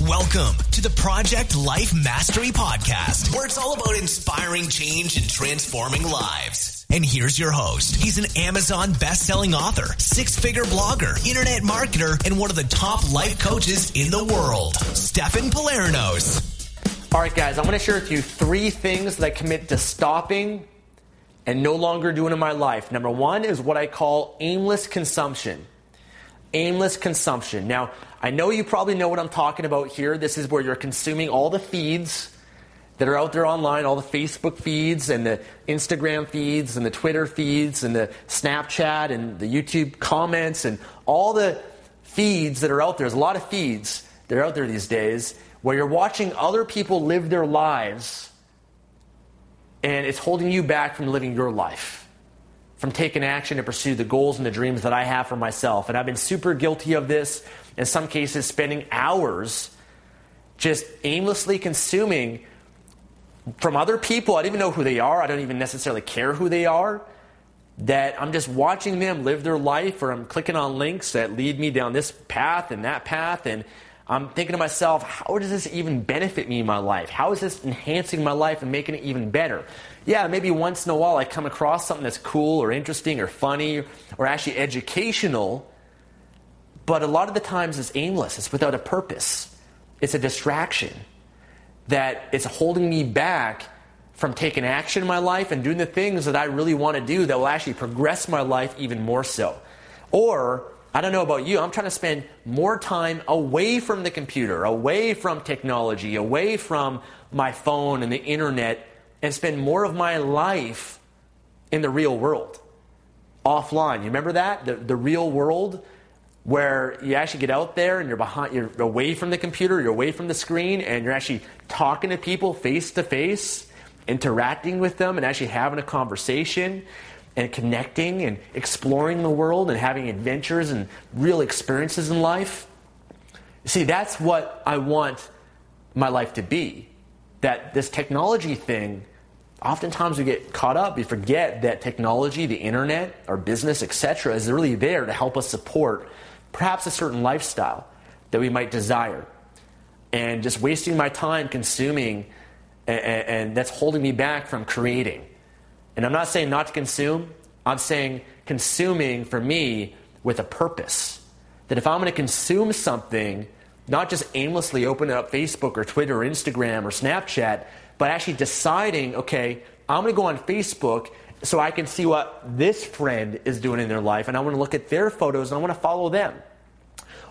Welcome to the Project Life Mastery Podcast, where it's all about inspiring change and transforming lives. And here's your host. He's an Amazon best-selling author, six-figure blogger, internet marketer, and one of the top life coaches in the world, Stefan Pylarinos. All right, guys, I'm going to share with you three things that I commit to stopping and no longer doing in my life. Number one is what I call aimless consumption. Aimless consumption. Now, I know you probably know what I'm talking about here. This is where you're consuming all the feeds that are out there online, all the Facebook feeds and the Instagram feeds and the Twitter feeds and the Snapchat and the YouTube comments and all the feeds that are out there. There's a lot of feeds that are out there these days where you're watching other people live their lives and it's holding you back from living your life, from taking action to pursue the goals and the dreams that I have for myself. And I've been super guilty of this, in some cases, spending hours just aimlessly consuming from other people. I don't even know who they are, I don't even necessarily care who they are. That I'm just watching them live their life, or I'm clicking on links that lead me down this path and that path, and I'm thinking to myself, how does this even benefit me in my life? How is this enhancing my life and making it even better? Yeah, maybe once in a while I come across something that's cool or interesting or funny or actually educational, but a lot of the times it's aimless, it's without a purpose. It's a distraction that is holding me back from taking action in my life and doing the things that I really want to do that will actually progress my life even more so. Or I don't know about you, I'm trying to spend more time away from the computer, away from technology, away from my phone and the internet, and spend more of my life in the real world, offline. You remember that? The, the real world where you actually get out there and you're behind you're away from the computer, you're away from the screen, and you're actually talking to people face to face, interacting with them and actually having a conversation and connecting and exploring the world and having adventures and real experiences in life. See, that's what I want my life to be. That this technology thing, oftentimes we get caught up, we forget that technology, the internet, our business, etc., is really there to help us support perhaps a certain lifestyle that we might desire. And just wasting my time consuming, and, and that's holding me back from creating. And I'm not saying not to consume, I'm saying consuming for me with a purpose. That if I'm going to consume something, not just aimlessly open up Facebook or Twitter or Instagram or Snapchat, but actually deciding, okay, I'm going to go on Facebook so I can see what this friend is doing in their life and I want to look at their photos and I want to follow them.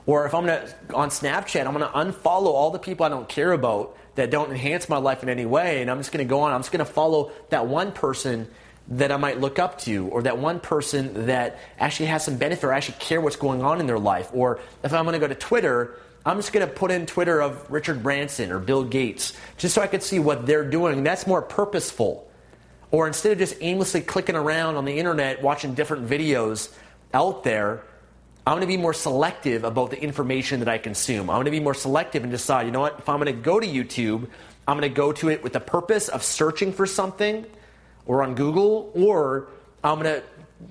Or if I'm to, on Snapchat, I'm going to unfollow all the people I don't care about that don't enhance my life in any way. And I'm just going to go on, I'm just going to follow that one person that I might look up to, or that one person that actually has some benefit or actually care what's going on in their life. Or if I'm going to go to Twitter, I'm just going to put in Twitter of Richard Branson or Bill Gates, just so I could see what they're doing. That's more purposeful. Or instead of just aimlessly clicking around on the internet, watching different videos out there, I'm going to be more selective about the information that I consume. I'm going to be more selective and decide, you know what, if I'm going to go to YouTube, I'm going to go to it with the purpose of searching for something or on Google, or I'm going to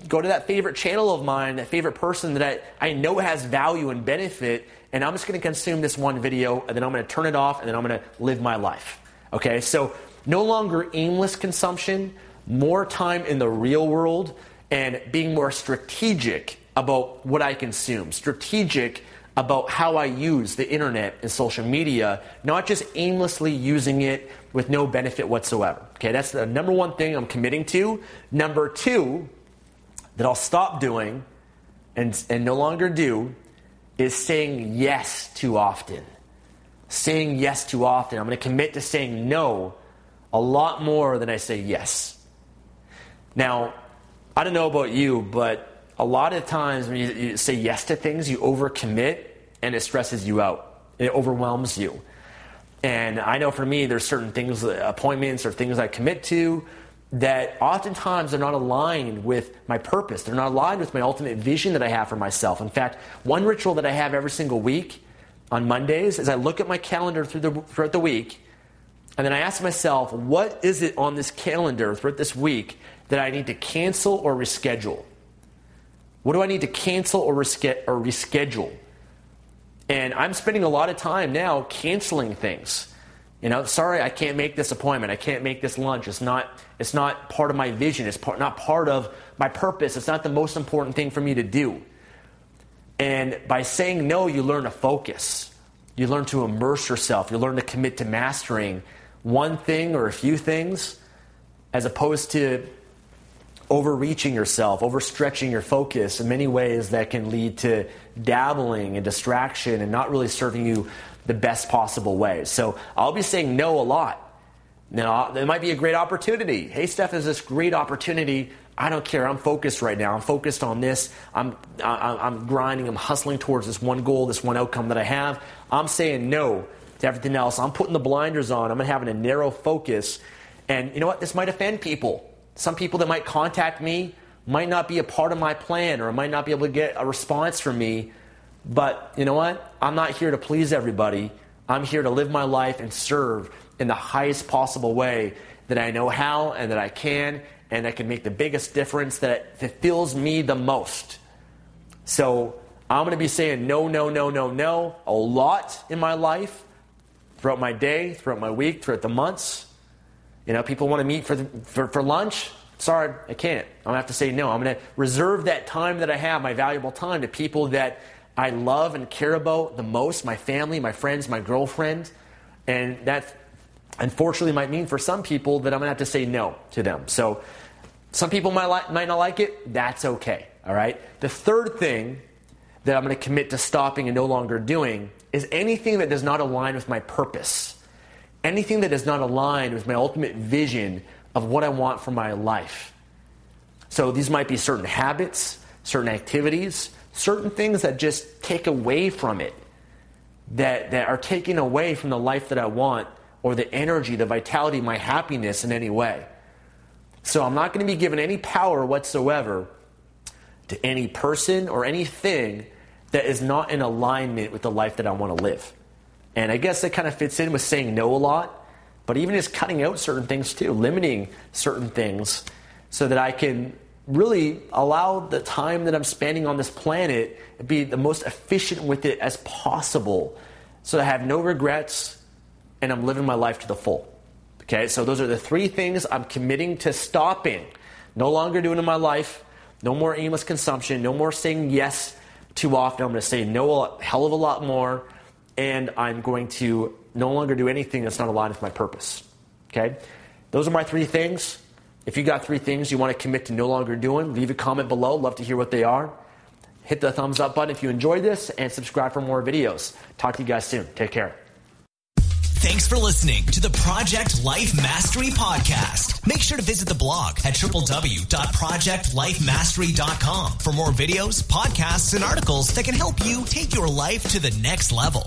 go to that favorite channel of mine, that favorite person that I, I know has value and benefit, and I'm just going to consume this one video, and then I'm going to turn it off, and then I'm going to live my life. Okay, so no longer aimless consumption, more time in the real world, and being more strategic about what I consume, strategic about how I use the internet and social media, not just aimlessly using it with no benefit whatsoever. Okay, that's the number one thing I'm committing to. Number two, that I'll stop doing and, and no longer do is saying yes too often. Saying yes too often. I'm going to commit to saying no a lot more than I say yes. Now, I don't know about you, but a lot of times when you, you say yes to things, you overcommit and it stresses you out. It overwhelms you. And I know for me, there's certain things, uh, appointments or things I commit to that oftentimes they're not aligned with my purpose. They're not aligned with my ultimate vision that I have for myself. In fact, one ritual that I have every single week on Mondays is I look at my calendar through the, throughout the week and then I ask myself, what is it on this calendar throughout this week that I need to cancel or reschedule? What do I need to cancel or, reschedule? And I'm spending a lot of time now canceling things. You know, sorry, I can't make this appointment. I can't make this lunch. It's not, it's not part of my vision. It's part, not part of my purpose. It's not the most important thing for me to do. And by saying no, you learn to focus. You learn to immerse yourself. You learn to commit to mastering one thing or a few things as opposed to overreaching yourself, overstretching your focus in many ways that can lead to dabbling and distraction and not really serving you the best possible way. So I'll be saying no a lot. Now, there might be a great opportunity. Hey, Steph, there's this great opportunity. I don't care. I'm focused right now. I'm focused on this. I'm, I'm grinding. I'm hustling towards this one goal, this one outcome that I have. I'm saying no to everything else. I'm putting the blinders on. I'm having a narrow focus. And you know what? This might offend people. Some people that might contact me might not be a part of my plan or might not be able to get a response from me. But you know what? I'm not here to please everybody. I'm here to live my life and serve in the highest possible way that I know how and that I can and that can make the biggest difference that fulfills me the most. So I'm going to be saying no, no, no, no, no a lot in my life, throughout my day, throughout my week, throughout the months. You know, people want to meet for, the, for, for lunch. Sorry, I can't. I'm going to have to say no. I'm going to reserve that time that I have, my valuable time, to people that I love and care about the most my family, my friends, my girlfriend. And that unfortunately might mean for some people that I'm going to have to say no to them. So some people might, li- might not like it. That's okay. All right. The third thing that I'm going to commit to stopping and no longer doing is anything that does not align with my purpose, anything that does not align with my ultimate vision of what I want for my life. So these might be certain habits, certain activities, certain things that just take away from it, that, that are taking away from the life that I want or the energy, the vitality, my happiness in any way. So I'm not going to be given any power whatsoever to any person or anything that is not in alignment with the life that I want to live. And I guess that kind of fits in with saying no a lot, but even just cutting out certain things too, limiting certain things so that I can really allow the time that I'm spending on this planet to be the most efficient with it as possible so I have no regrets and I'm living my life to the full. Okay, so those are the three things I'm committing to stopping. No longer doing in my life. No more aimless consumption. No more saying yes too often. I'm going to say no a hell of a lot more. And I'm going to no longer do anything that's not aligned with my purpose. Okay? Those are my three things. If you got three things you want to commit to no longer doing, leave a comment below. Love to hear what they are. Hit the thumbs up button if you enjoyed this and subscribe for more videos. Talk to you guys soon. Take care. Thanks for listening to the Project Life Mastery Podcast. Make sure to visit the blog at www.projectlifemastery.com for more videos, podcasts, and articles that can help you take your life to the next level.